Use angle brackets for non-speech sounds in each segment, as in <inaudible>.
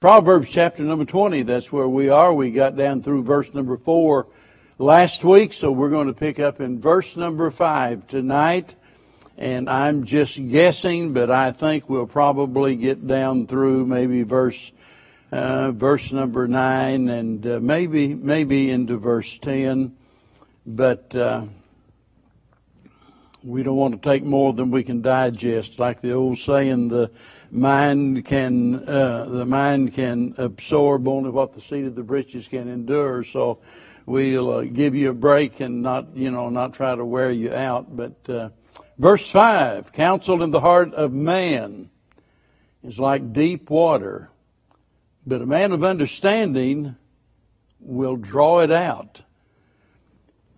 Proverbs chapter number 20, that's where we are. We got down through verse number 4 last week, so we're going to pick up in verse number 5 tonight. And I'm just guessing, but I think we'll probably get down through maybe verse uh, verse number 9 and uh, maybe maybe into verse 10. But uh, we don't want to take more than we can digest. Like the old saying, the mind can uh, the mind can absorb only what the seat of the breeches can endure. So we'll uh, give you a break and not you know not try to wear you out. But uh, verse five, counsel in the heart of man is like deep water, but a man of understanding will draw it out.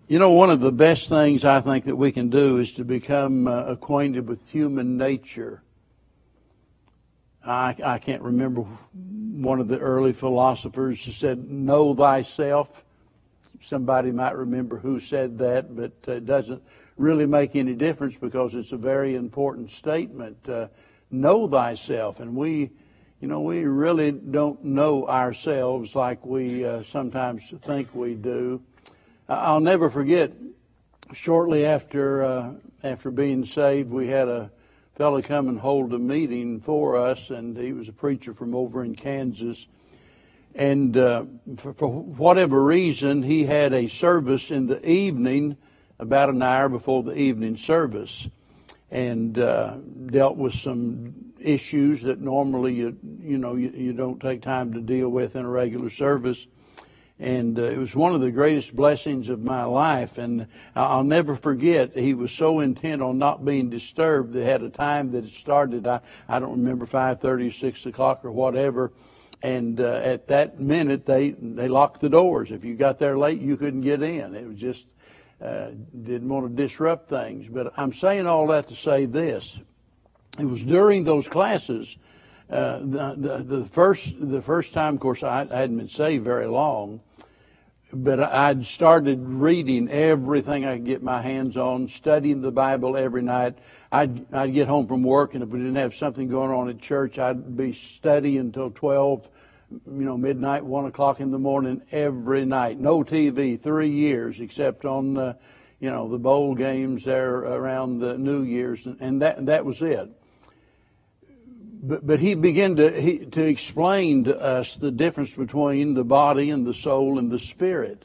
You know, one of the best things I think that we can do is to become uh, acquainted with human nature I, I can't remember one of the early philosophers who said, Know thyself. Somebody might remember who said that, but it doesn't really make any difference because it's a very important statement. Uh, know thyself. And we, you know, we really don't know ourselves like we uh, sometimes think we do. I'll never forget, shortly after, uh, after being saved, we had a fellow come and hold a meeting for us, and he was a preacher from over in Kansas. And uh, for, for, whatever reason, he had a service in the evening, about an hour before the evening service, and uh, dealt with some issues that normally you you know you, you don't take time to deal with in a regular service and uh, it was one of the greatest blessings of my life. And I'll never forget, he was so intent on not being disturbed. They had a time that it started. I, I don't remember five thirty, six o'clock, or whatever. And uh, at that minute, they they locked the doors. If you got there late, you couldn't get in. It was just uh, didn't want to disrupt things. But I'm saying all that to say this: it was during those classes. Uh, the, the, the first the first time, of course, I, I hadn't been saved very long, but I'd started reading everything I could get my hands on, studying the Bible every night. I'd, I'd get home from work, and if we didn't have something going on at church, I'd be studying until 12, you know, midnight, 1 o'clock in the morning every night. No TV, three years, except on, uh, you know, the bowl games there around the New Year's, and that, that was it but, but he began to, he, to explain to us the difference between the body and the soul and the spirit.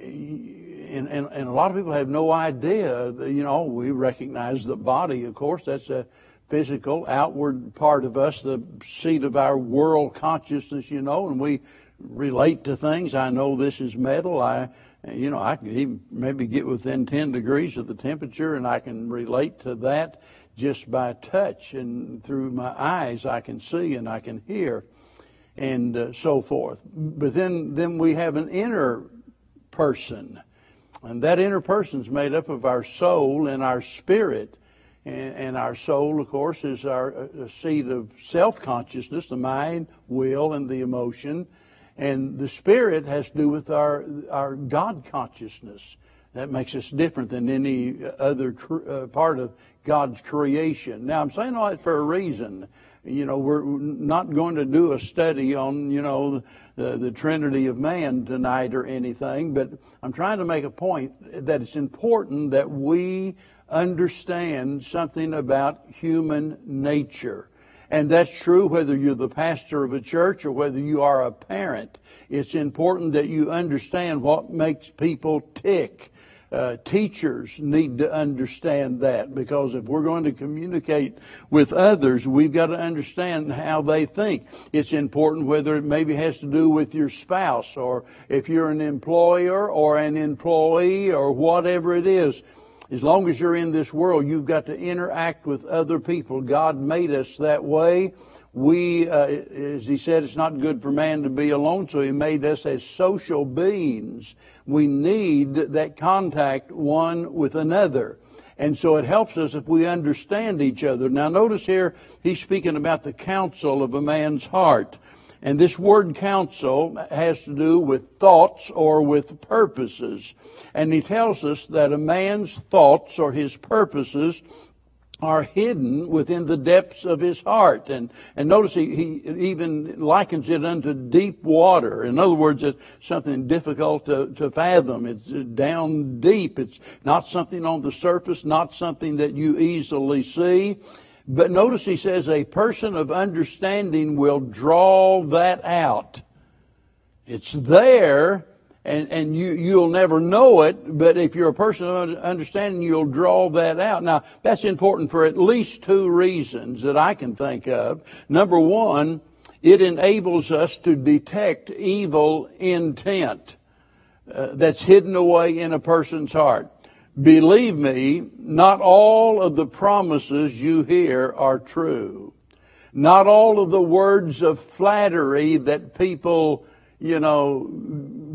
And, and, and a lot of people have no idea. That, you know, we recognize the body, of course, that's a physical, outward part of us, the seat of our world consciousness, you know, and we relate to things. I know this is metal. I, you know, I can even maybe get within 10 degrees of the temperature and I can relate to that just by touch and through my eyes I can see and I can hear and uh, so forth. But then, then we have an inner person. And that inner person is made up of our soul and our spirit. And, and our soul, of course, is our uh, seat of self-consciousness, the mind, will, and the emotion. And the spirit has to do with our, our God consciousness. That makes us different than any other uh, part of God's creation. Now, I'm saying all that for a reason. You know, we're not going to do a study on, you know, the, the Trinity of man tonight or anything, but I'm trying to make a point that it's important that we understand something about human nature. And that's true whether you're the pastor of a church or whether you are a parent. It's important that you understand what makes people tick uh, teachers need to understand that because if we're going to communicate with others, we've got to understand how they think. It's important whether it maybe has to do with your spouse or if you're an employer or an employee or whatever it is. As long as you're in this world, you've got to interact with other people. God made us that way we, uh, as he said, it's not good for man to be alone, so he made us as social beings. We need that contact one with another. And so it helps us if we understand each other. Now notice here, he's speaking about the counsel of a man's heart. And this word counsel has to do with thoughts or with purposes. And he tells us that a man's thoughts or his purposes are hidden within the depths of his heart. And, and notice he, he even likens it unto deep water. In other words, it's something difficult to, to fathom. It's down deep. It's not something on the surface, not something that you easily see. But notice he says a person of understanding will draw that out. It's there, and, and you, you'll never know it, but if you're a person of understanding, you'll draw that out. Now, that's important for at least two reasons that I can think of. Number one, it enables us to detect evil intent uh, that's hidden away in a person's heart. Believe me, not all of the promises you hear are true. Not all of the words of flattery that people you know,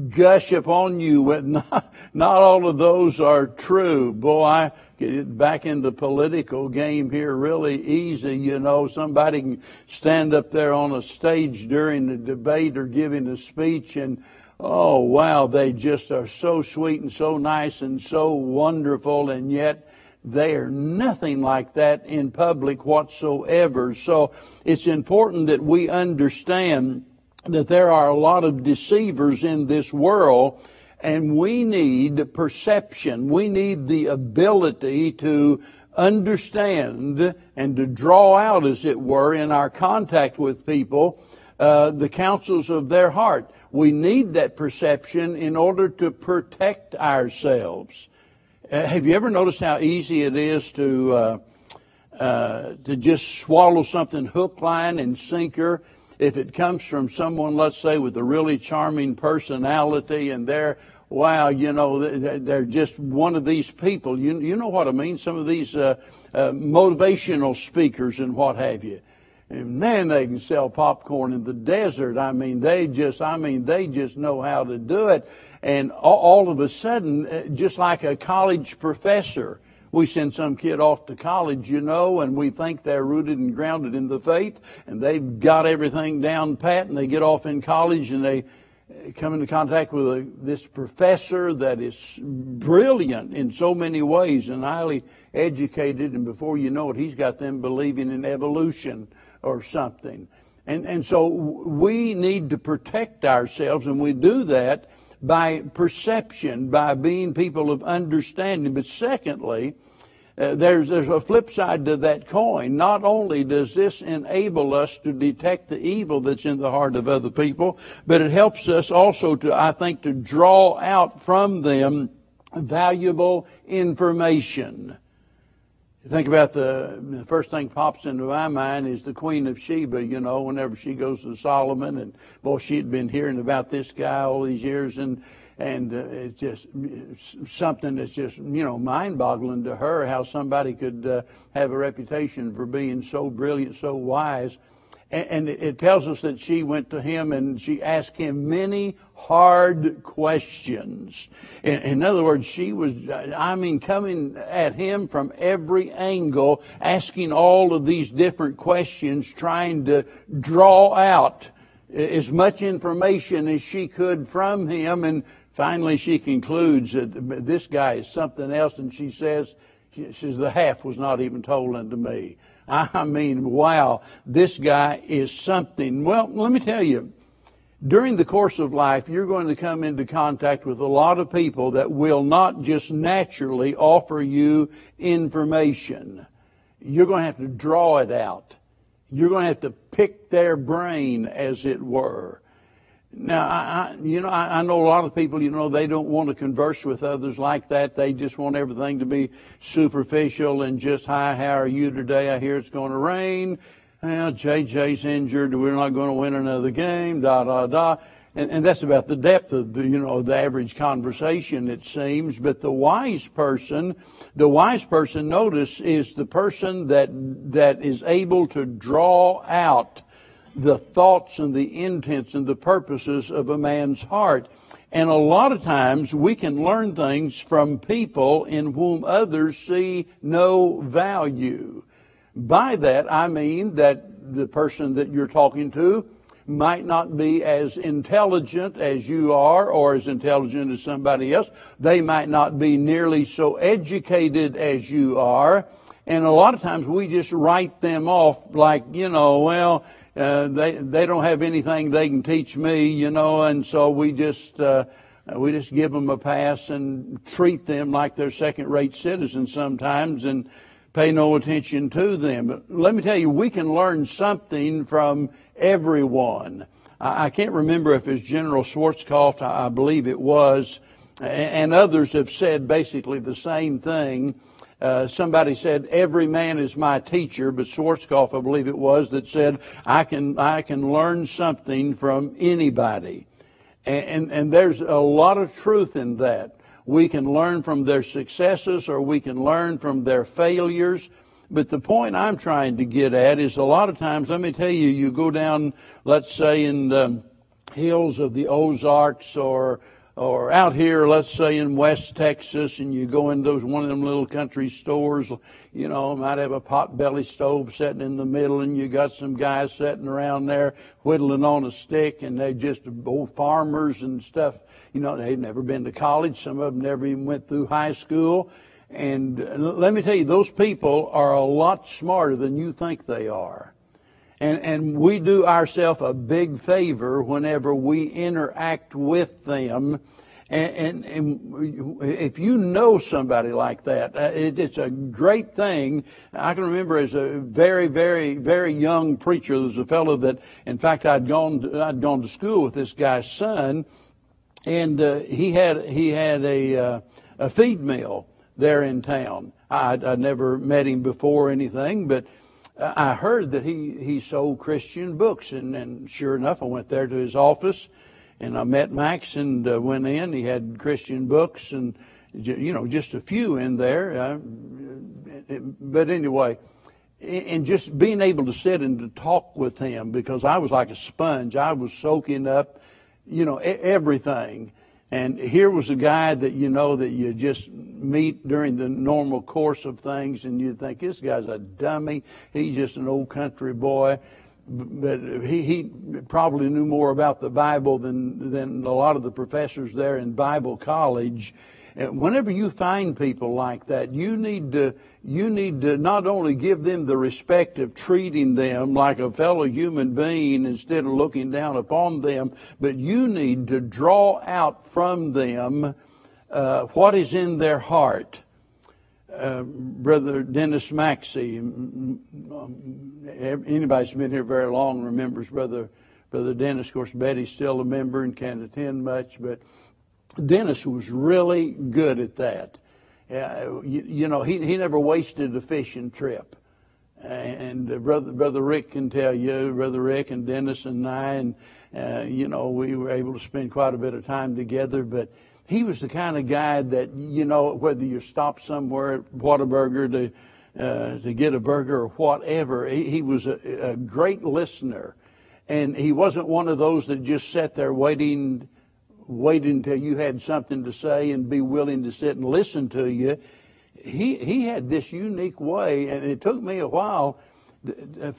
gush upon you. <laughs> Not, not all of those are true. Boy, I get back in the political game here really easy. You know, somebody can stand up there on a stage during the debate or giving a speech and oh wow, they just are so sweet and so nice and so wonderful and yet they are nothing like that in public whatsoever. So it's important that we understand that there are a lot of deceivers in this world and we need perception. We need the ability to understand and to draw out, as it were, in our contact with people, uh, the counsels of their heart. We need that perception in order to protect ourselves. Uh, have you ever noticed how easy it is to uh, uh to just swallow something hook, line, and sinker if it comes from someone, let's say, with a really charming personality and they're, wow, you know, they're just one of these people. You, you know what I mean? Some of these uh, uh, motivational speakers and what have you. And man, they can sell popcorn in the desert. I mean, they just, I mean, they just know how to do it. And all, of a sudden, uh, just like a college professor, we send some kid off to college, you know, and we think they're rooted and grounded in the faith, and they've got everything down pat, and they get off in college and they come into contact with a, this professor that is brilliant in so many ways and highly educated, and before you know it, he's got them believing in evolution or something. And, and so we need to protect ourselves, and we do that by perception, by being people of understanding. But secondly, uh, there's, there's a flip side to that coin. Not only does this enable us to detect the evil that's in the heart of other people, but it helps us also to, I think, to draw out from them valuable information. You think about the, the first thing pops into my mind is the Queen of Sheba, you know, whenever she goes to Solomon and boy, she'd been hearing about this guy all these years and, and uh, it's just something that's just, you know, mind boggling to her how somebody could uh, have a reputation for being so brilliant, so wise. And it tells us that she went to him and she asked him many hard questions. In other words, she was, I mean, coming at him from every angle, asking all of these different questions, trying to draw out as much information as she could from him. And finally she concludes that this guy is something else. And she says, she says, the half was not even told unto me. <laughs> I mean, wow, this guy is something. Well, let me tell you, during the course of life, you're going to come into contact with a lot of people that will not just naturally offer you information. You're going to have to draw it out. You're going to have to pick their brain, as it were. Now, I, you know, I, I know a lot of people, you know, they don't want to converse with others like that. They just want everything to be superficial and just, hi, how are you today? I hear it's going to rain. Well, JJ's injured. We're not going to win another game, da, da, da. And, and that's about the depth of the, you know, the average conversation, it seems. But the wise person, the wise person, notice, is the person that, that is able to draw out the thoughts and the intents and the purposes of a man's heart. And a lot of times we can learn things from people in whom others see no value. By that I mean that the person that you're talking to might not be as intelligent as you are or as intelligent as somebody else. They might not be nearly so educated as you are And a lot of times we just write them off like, you know, well, uh, they they don't have anything they can teach me, you know, and so we just uh, we just give them a pass and treat them like they're second-rate citizens sometimes, and pay no attention to them. But let me tell you, we can learn something from everyone. I, I can't remember if it's General Schwarzkopf, I, I believe it was, and, and others have said basically the same thing. Uh, somebody said every man is my teacher, but Schwarzkopf, I believe it was, that said I can I can learn something from anybody, and, and, and there's a lot of truth in that. We can learn from their successes, or we can learn from their failures. But the point I'm trying to get at is a lot of times, let me tell you, you go down, let's say in the hills of the Ozarks or or out here, let's say in West Texas, and you go in those one of them little country stores, you know, might have a potbelly stove sitting in the middle, and you got some guys sitting around there whittling on a stick, and they just old farmers and stuff. You know, they've never been to college. Some of them never even went through high school. And uh, let me tell you, those people are a lot smarter than you think they are. And, and we do ourselves a big favor whenever we interact with them. And, and, and if you know somebody like that, uh, it, it's a great thing. I can remember as a very, very, very young preacher, there was a fellow that, in fact, I'd gone, to, I'd gone to school with this guy's son, and uh, he had he had a uh, a feed mill there in town. I'd, I'd never met him before or anything, but I heard that he, he sold Christian books, and, and sure enough, I went there to his office, and I met Max and uh, went in. He had Christian books, and you know, just a few in there. Uh, but anyway, and just being able to sit and to talk with him because I was like a sponge. I was soaking up, you know, everything. And here was a guy that you know that you just meet during the normal course of things, and you think this guy's a dummy. He's just an old country boy, but he he probably knew more about the Bible than than a lot of the professors there in Bible college. And whenever you find people like that, you need to you need to not only give them the respect of treating them like a fellow human being instead of looking down upon them, but you need to draw out from them uh, what is in their heart. Uh, Brother Dennis Maxey, anybody who's been here very long remembers Brother Brother Dennis. Of course, Betty's still a member and can't attend much, but Dennis was really good at that. You, you, know, he, he never wasted a fishing trip. And uh, brother brother Rick can tell you, brother Rick and Dennis and I, and uh, you know, we were able to spend quite a bit of time together. But he was the kind of guy that you know, whether you stop somewhere at Whataburger to uh, to get a burger or whatever, he, he was a, a great listener, and he wasn't one of those that just sat there waiting wait until you had something to say and be willing to sit and listen to you. He, he had this unique way, and it took me a while.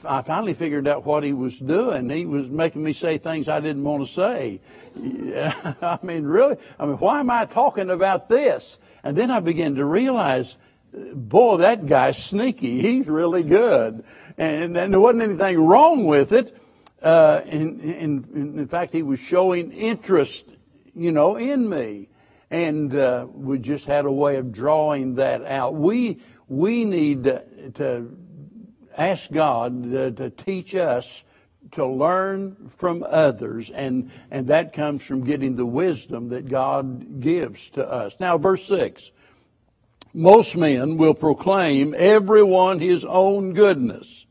I finally figured out what he was doing. He was making me say things I didn't want to say. <laughs> I mean, really? I mean, why am I talking about this? And then I began to realize, boy, that guy's sneaky. He's really good. And, and there wasn't anything wrong with it. Uh, in fact, he was showing interest you know, in me. And uh, we just had a way of drawing that out. We we need to, to ask God to, to teach us to learn from others, and and that comes from getting the wisdom that God gives to us. Now, verse six. Most men will proclaim everyone his own goodness.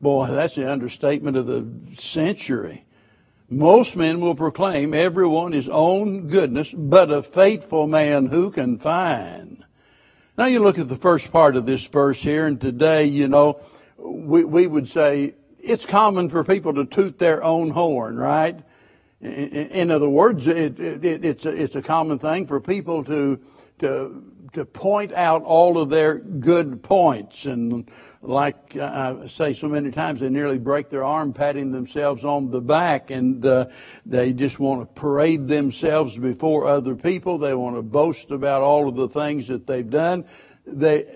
Boy, that's the understatement of the century. Most men will proclaim everyone his own goodness, but a faithful man who can find? Now you look at the first part of this verse here, and today, you know, we, we would say it's common for people to toot their own horn, right? In, other words, it, it, it's, a, it's a common thing for people to, to, to point out all of their good points and like I say so many times, they nearly break their arm patting themselves on the back, and uh, they just want to parade themselves before other people. They want to boast about all of the things that they've done. They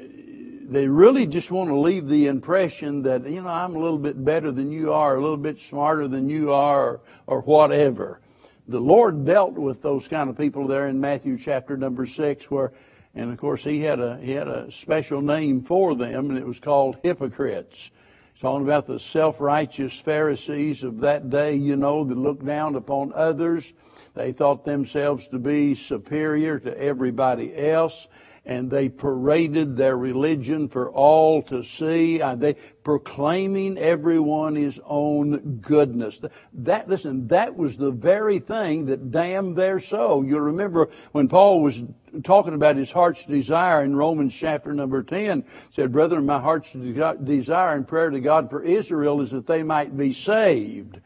they really just want to leave the impression that, you know, I'm a little bit better than you are, a little bit smarter than you are, or, or whatever. The Lord dealt with those kind of people there in Matthew chapter number six where, and of course he had a, he had a special name for them and it was called hypocrites. Talking about the self-righteous Pharisees of that day, you know, that looked down upon others. They thought themselves to be superior to everybody else and they paraded their religion for all to see. They proclaiming everyone his own goodness. That listen, that was the very thing that damned their soul. You remember when Paul was talking about his heart's desire in Romans chapter number 10, said, Brethren, my heart's desire and prayer to God for Israel is that they might be saved.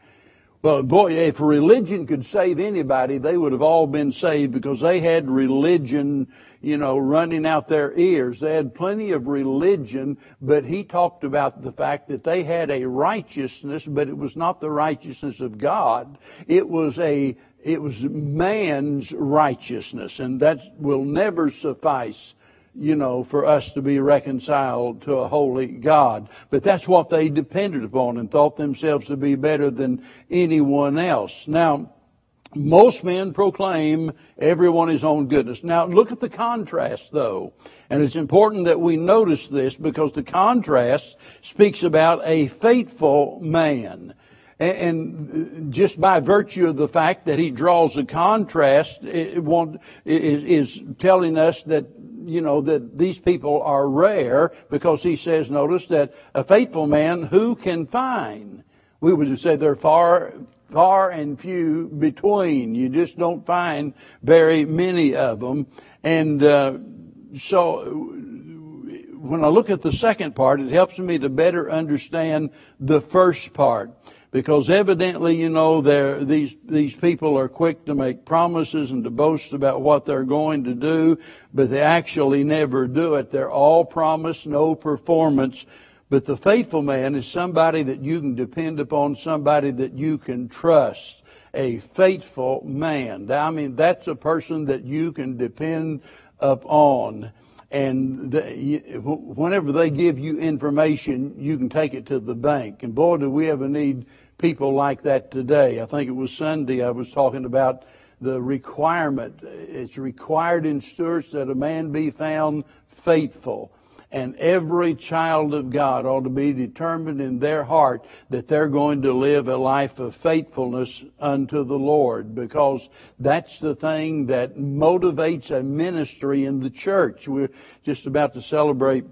Well, boy, if religion could save anybody, they would have all been saved because they had religion you know, running out their ears. They had plenty of religion, but he talked about the fact that they had a righteousness, but it was not the righteousness of God. It was a, it was man's righteousness, and that will never suffice you know, for us to be reconciled to a holy God. But that's what they depended upon and thought themselves to be better than anyone else. Now, most men proclaim everyone his own goodness. Now look at the contrast though. And it's important that we notice this because the contrast speaks about a faithful man. And uh, just by virtue of the fact that he draws a contrast, it is telling us that you know that these people are rare because he says, notice that a faithful man who can find. We would say they're far far and few between. You just don't find very many of them. And uh, so when I look at the second part, it helps me to better understand the first part. Because evidently, you know, these, these people are quick to make promises and to boast about what they're going to do, but they actually never do it. They're all promise, no performance. But the faithful man is somebody that you can depend upon, somebody that you can trust. A faithful man. I mean, that's a person that you can depend upon. And the, whenever they give you information, you can take it to the bank. And boy, do we ever need people like that today. I think it was Sunday I was talking about the requirement. It's required in stewards that a man be found faithful. And every child of God ought to be determined in their heart that they're going to live a life of faithfulness unto the Lord because that's the thing that motivates a ministry in the church. We're just about to celebrate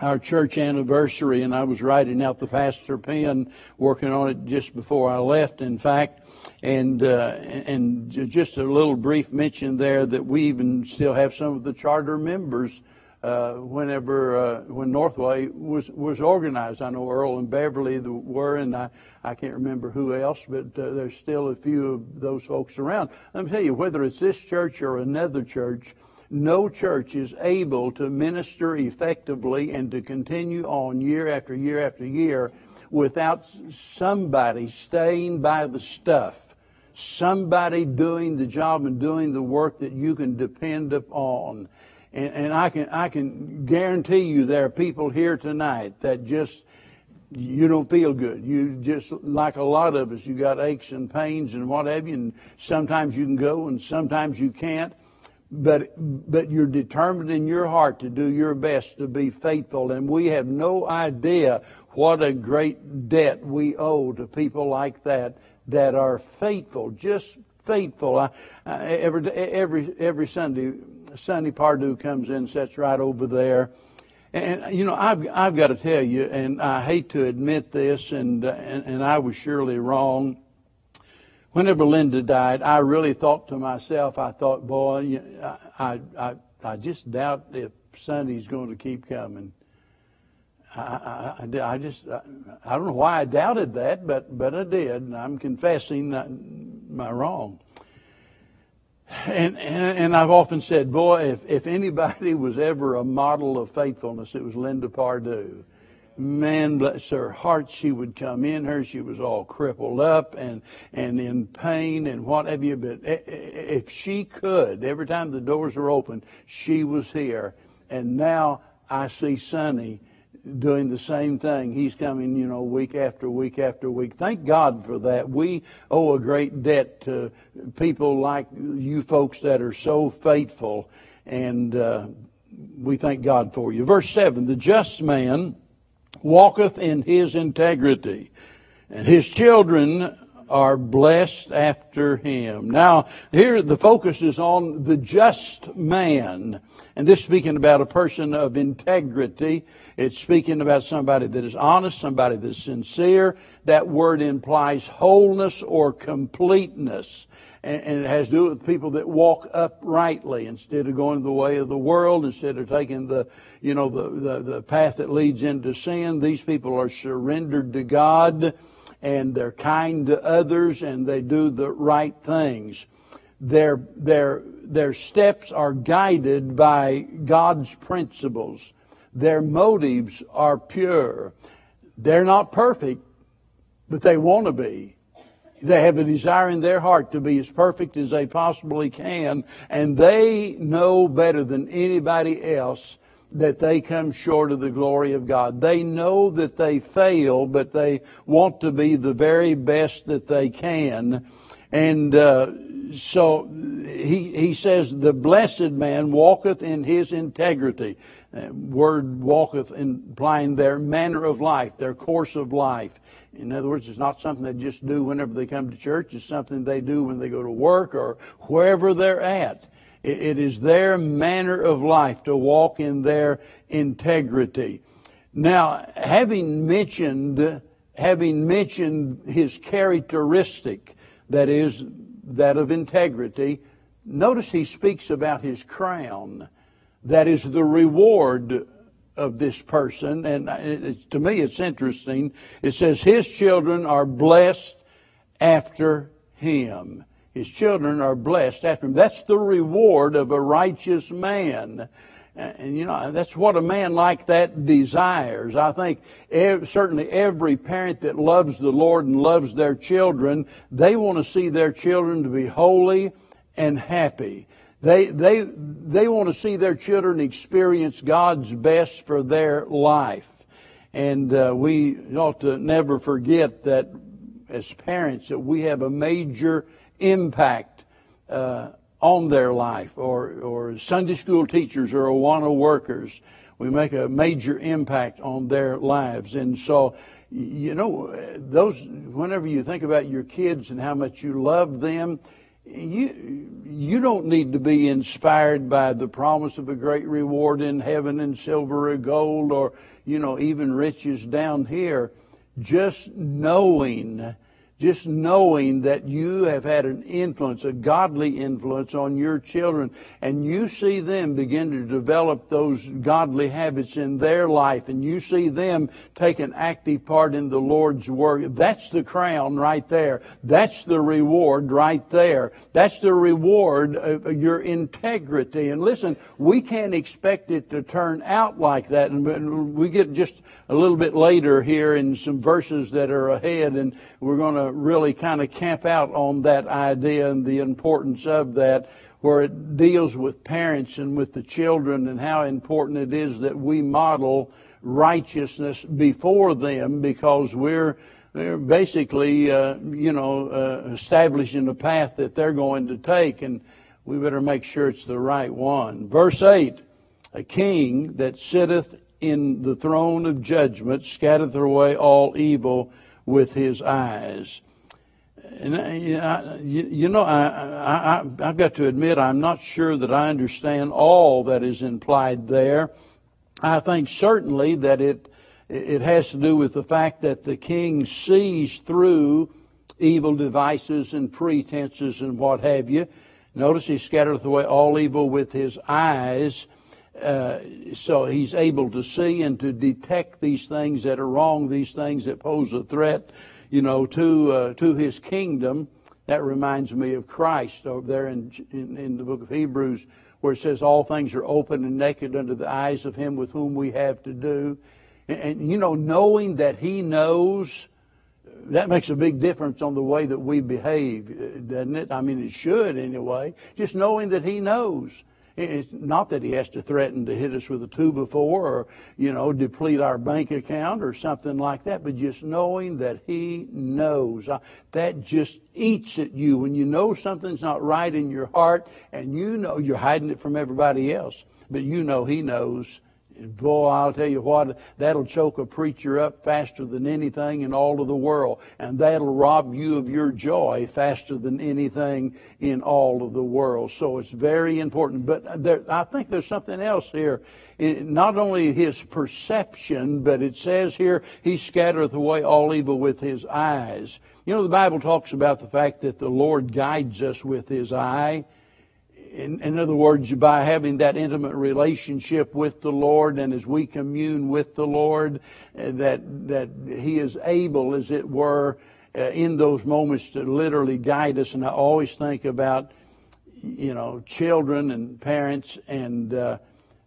our church anniversary and I was writing out the pastor pen, working on it just before I left, in fact. And, uh, and just a little brief mention there that we even still have some of the charter members uh, whenever uh, when Northway was was organized. I know Earl and Beverly were, and I I can't remember who else, but uh, there's still a few of those folks around. Let me tell you, whether it's this church or another church. No church is able to minister effectively and to continue on year after year after year without somebody staying by the stuff somebody doing the job and doing the work that you can depend upon. And, and I can I can guarantee you there are people here tonight that just you don't feel good. You just like a lot of us, you got aches and pains and what have you, and sometimes you can go and sometimes you can't. But but you're determined in your heart to do your best to be faithful, and we have no idea what a great debt we owe to people like that that are faithful, just faithful. I, I, every every every Sunday Sonny Pardue comes in, sits right over there. And you know, I've I've got to tell you, and I hate to admit this, and and, and I was surely wrong. Whenever Linda died, I really thought to myself, I thought, boy, I I I just doubt if Sonny's going to keep coming. I, I, I just I, I don't know why I doubted that, but but I did. And I'm confessing my wrong. And, and, and I've often said, boy, if, if anybody <laughs> was ever a model of faithfulness, it was Linda Pardue. Man bless her heart, she would come in her. She was all crippled up and, and in pain and what have you. But if she could, every time the doors were open, she was here. And now I see Sonny doing the same thing. He's coming, you know, week after week after week. Thank God for that. We owe a great debt to people like you folks that are so faithful, and uh, we thank God for you. Verse 7 The just man walketh in his integrity, and his children are blessed after him. Now, here the focus is on the just man. And this speaking about a person of integrity. It's speaking about somebody that is honest, somebody that's sincere. That word implies wholeness or completeness. And, and it has to do with people that walk uprightly instead of going the way of the world, instead of taking the, you know, the, the, the path that leads into sin. These people are surrendered to God and they're kind to others and they do the right things. Their, their, their steps are guided by God's principles. Their motives are pure. They're not perfect, but they want to be. They have a desire in their heart to be as perfect as they possibly can, and they know better than anybody else that they come short of the glory of God. They know that they fail, but they want to be the very best that they can. And uh, so he, he says, The blessed man walketh in his integrity. Uh, word walketh implying their manner of life, their course of life. In other words, it's not something they just do whenever they come to church. It's something they do when they go to work or wherever they're at. It is their manner of life to walk in their integrity. Now, having mentioned, having mentioned his characteristic, that is, that of integrity, notice he speaks about his crown. That is the reward of this person. And to me, it's interesting. It says, His children are blessed after him. His children are blessed after him. That's the reward of a righteous man. And you know, that's what a man like that desires. I think ev- certainly every parent that loves the Lord and loves their children, they want to see their children to be holy and happy. They, they, they want to see their children experience God's best for their life. And uh, we ought to never forget that as parents that we have a major impact uh, on their life, or, or Sunday school teachers or Awana workers. We make a major impact on their lives. And so, you know, those, whenever you think about your kids and how much you love them, you, you don't need to be inspired by the promise of a great reward in heaven and silver or gold or, you know, even riches down here. Just knowing just knowing that you have had an influence, a godly influence on your children, and you see them begin to develop those godly habits in their life, and you see them take an active part in the Lord's work. That's the crown right there. That's the reward right there. That's the reward of your integrity. And listen, we can't expect it to turn out like that. And we get just a little bit later here in some verses that are ahead, and we're going to really kind of camp out on that idea and the importance of that, where it deals with parents and with the children and how important it is that we model righteousness before them because we're they're basically, uh, you know, uh, establishing a path that they're going to take, and we better make sure it's the right one. Verse 8 A king that sitteth in the throne of judgment scattereth away all evil with his eyes. And you know, I, I, I've got to admit, I'm not sure that I understand all that is implied there. I think certainly that it it has to do with the fact that the king sees through evil devices and pretenses and what have you. Notice he scattereth away all evil with his eyes. Uh, so he's able to see and to detect these things that are wrong, these things that pose a threat you know, to uh, to His kingdom. That reminds me of Christ over there in, in, in the book of Hebrews, where it says, "All things are open and naked under the eyes of Him with whom we have to do." And, and you know, knowing that He knows, that makes a big difference on the way that we behave, doesn't it? I mean, it should anyway. Just knowing that He knows It's not that he has to threaten to hit us with a two before or, you know, deplete our bank account or something like that, but just knowing that he knows. Uh, that just eats at you when you know something's not right in your heart and you know you're hiding it from everybody else, but you know he knows Boy, I'll tell you what, that'll choke a preacher up faster than anything in all of the world. And that'll rob you of your joy faster than anything in all of the world. So it's very important. But there, I think there's something else here. It, not only his perception, but it says here, he scattereth away all evil with his eyes. You know, the Bible talks about the fact that the Lord guides us with his eye in, in, other words, by having that intimate relationship with the Lord, and as we commune with the Lord, uh, that that He is able, as it were, uh, in those moments to literally guide us. And I always think about, you know, children and parents, and uh,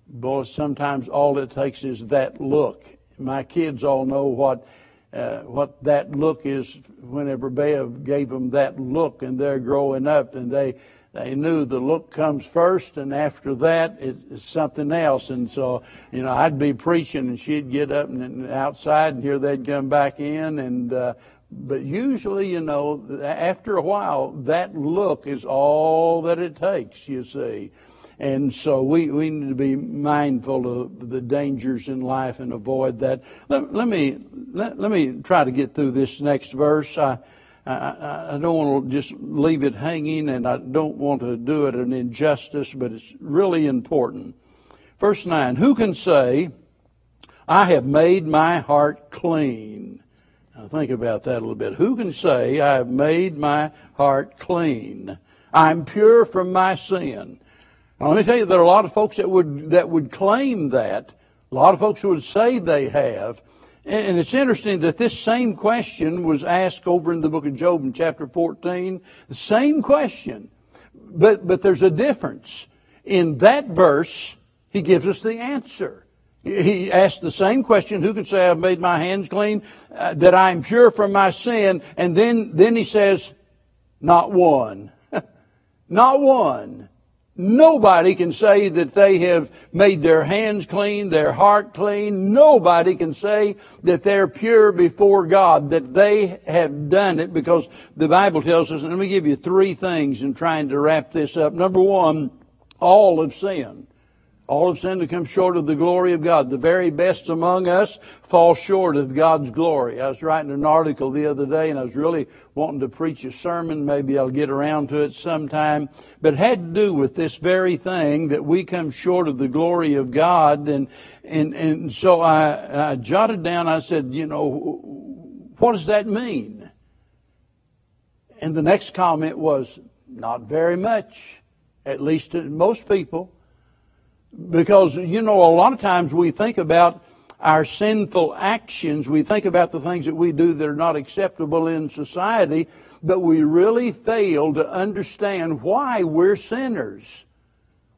boy, sometimes all it takes is that look. My kids all know what. Uh, what that look is whenever Bev gave them that look and they're growing up and they they knew the look comes first, and after that it's something else. And so, you know, I'd be preaching, and she'd get up and, outside, and here they'd come back in, and uh, but usually, you know, after a while, that look is all that it takes. You see. And so we, we need to be mindful of the dangers in life and avoid that. Let, let me let, let me try to get through this next verse. I, I, I don't want to just leave it hanging and I don't want to do it an injustice, but it's really important. Verse 9, who can say, I have made my heart clean? Now think about that a little bit. Who can say, I have made my heart clean? I'm pure from my sin. Now, let me tell you, there are a lot of folks that would, that would claim that. A lot of folks would say they have. And it's interesting that this same question was asked over in the book of Job in chapter 14. The same question. But, but there's a difference. In that verse, he gives us the answer. He asked the same question, who can say I've made my hands clean, uh, that I am pure from my sin? And then, then he says, not one. <laughs> not one. Nobody can say that they have made their hands clean, their heart clean. Nobody can say that they're pure before God, that they have done it because the Bible tells us, and let me give you three things in trying to wrap this up. Number one, all have sinned. All have sinned to come short of the glory of God. The very best among us fall short of God's glory. I was writing an article the other day and I was really wanting to preach a sermon. Maybe I'll get around to it sometime. But it had to do with this very thing that we come short of the glory of God. And, and, and so I, I jotted down, I said, you know, what does that mean? And the next comment was, not very much. At least to most people. Because, you know, a lot of times we think about our sinful actions, we think about the things that we do that are not acceptable in society, but we really fail to understand why we're sinners.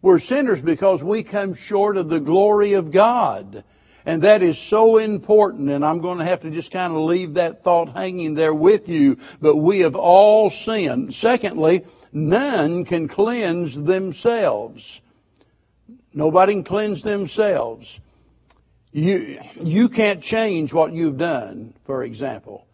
We're sinners because we come short of the glory of God. And that is so important, and I'm going to have to just kind of leave that thought hanging there with you. But we have all sinned. Secondly, none can cleanse themselves. Nobody can cleanse themselves. You, you can't change what you've done, for example.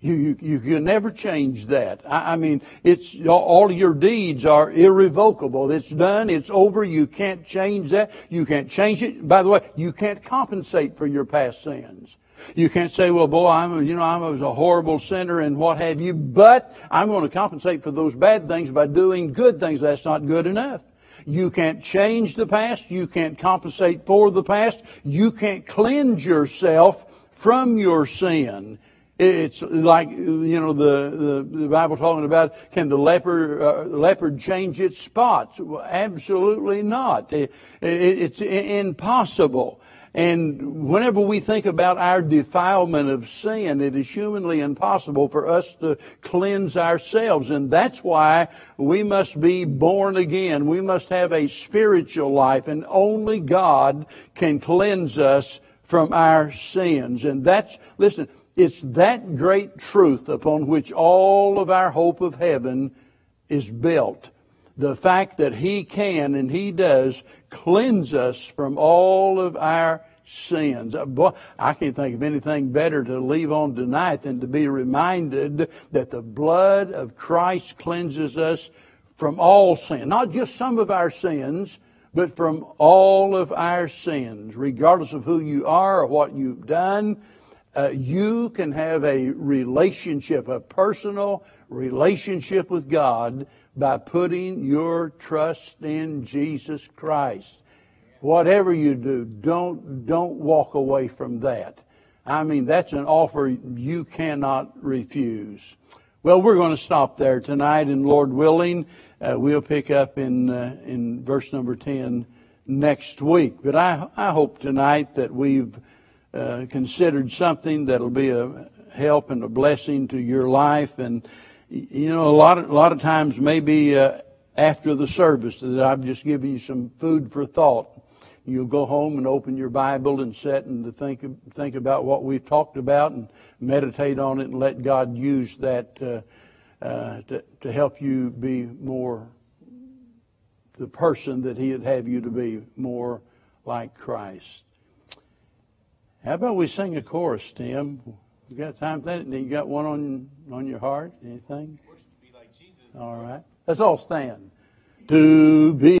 You, you, you can never change that. I, I mean, it's, all your deeds are irrevocable. It's done. It's over. You can't change that. You can't change it. By the way, you can't compensate for your past sins. You can't say, well, boy, I'm, you know, I was a horrible sinner and what have you, but I'm going to compensate for those bad things by doing good things. That's not good enough. You can't change the past. You can't compensate for the past. You can't cleanse yourself from your sin. It's like, you know, the, the, the Bible talking about can the leopard, uh, leopard change its spots? Well, absolutely not. It, it, it's impossible. And whenever we think about our defilement of sin, it is humanly impossible for us to cleanse ourselves. And that's why we must be born again. We must have a spiritual life and only God can cleanse us from our sins. And that's, listen, it's that great truth upon which all of our hope of heaven is built the fact that He can and He does cleanse us from all of our sins. Uh, boy, I can't think of anything better to leave on tonight than to be reminded that the blood of Christ cleanses us from all sin. Not just some of our sins, but from all of our sins. Regardless of who you are or what you've done, uh, you can have a relationship, a personal relationship with God by putting your trust in Jesus Christ. Whatever you do, don't, don't walk away from that. I mean, that's an offer you cannot refuse. Well, we're going to stop there tonight, and Lord willing, uh, we'll pick up in, uh, in verse number 10 next week. But I, I hope tonight that we've uh, considered something that'll be a help and a blessing to your life. And, you know, a lot of, a lot of times maybe uh, after the service that I've just given you some food for thought you'll go home and open your Bible and sit and think think about what we've talked about and meditate on it and let God use that uh, uh, to to help you be more the person that He'd have you to be more like Christ. How about we sing a chorus, Tim? You got time for that? You got one on on your heart? Anything? All right. Let's all stand. To be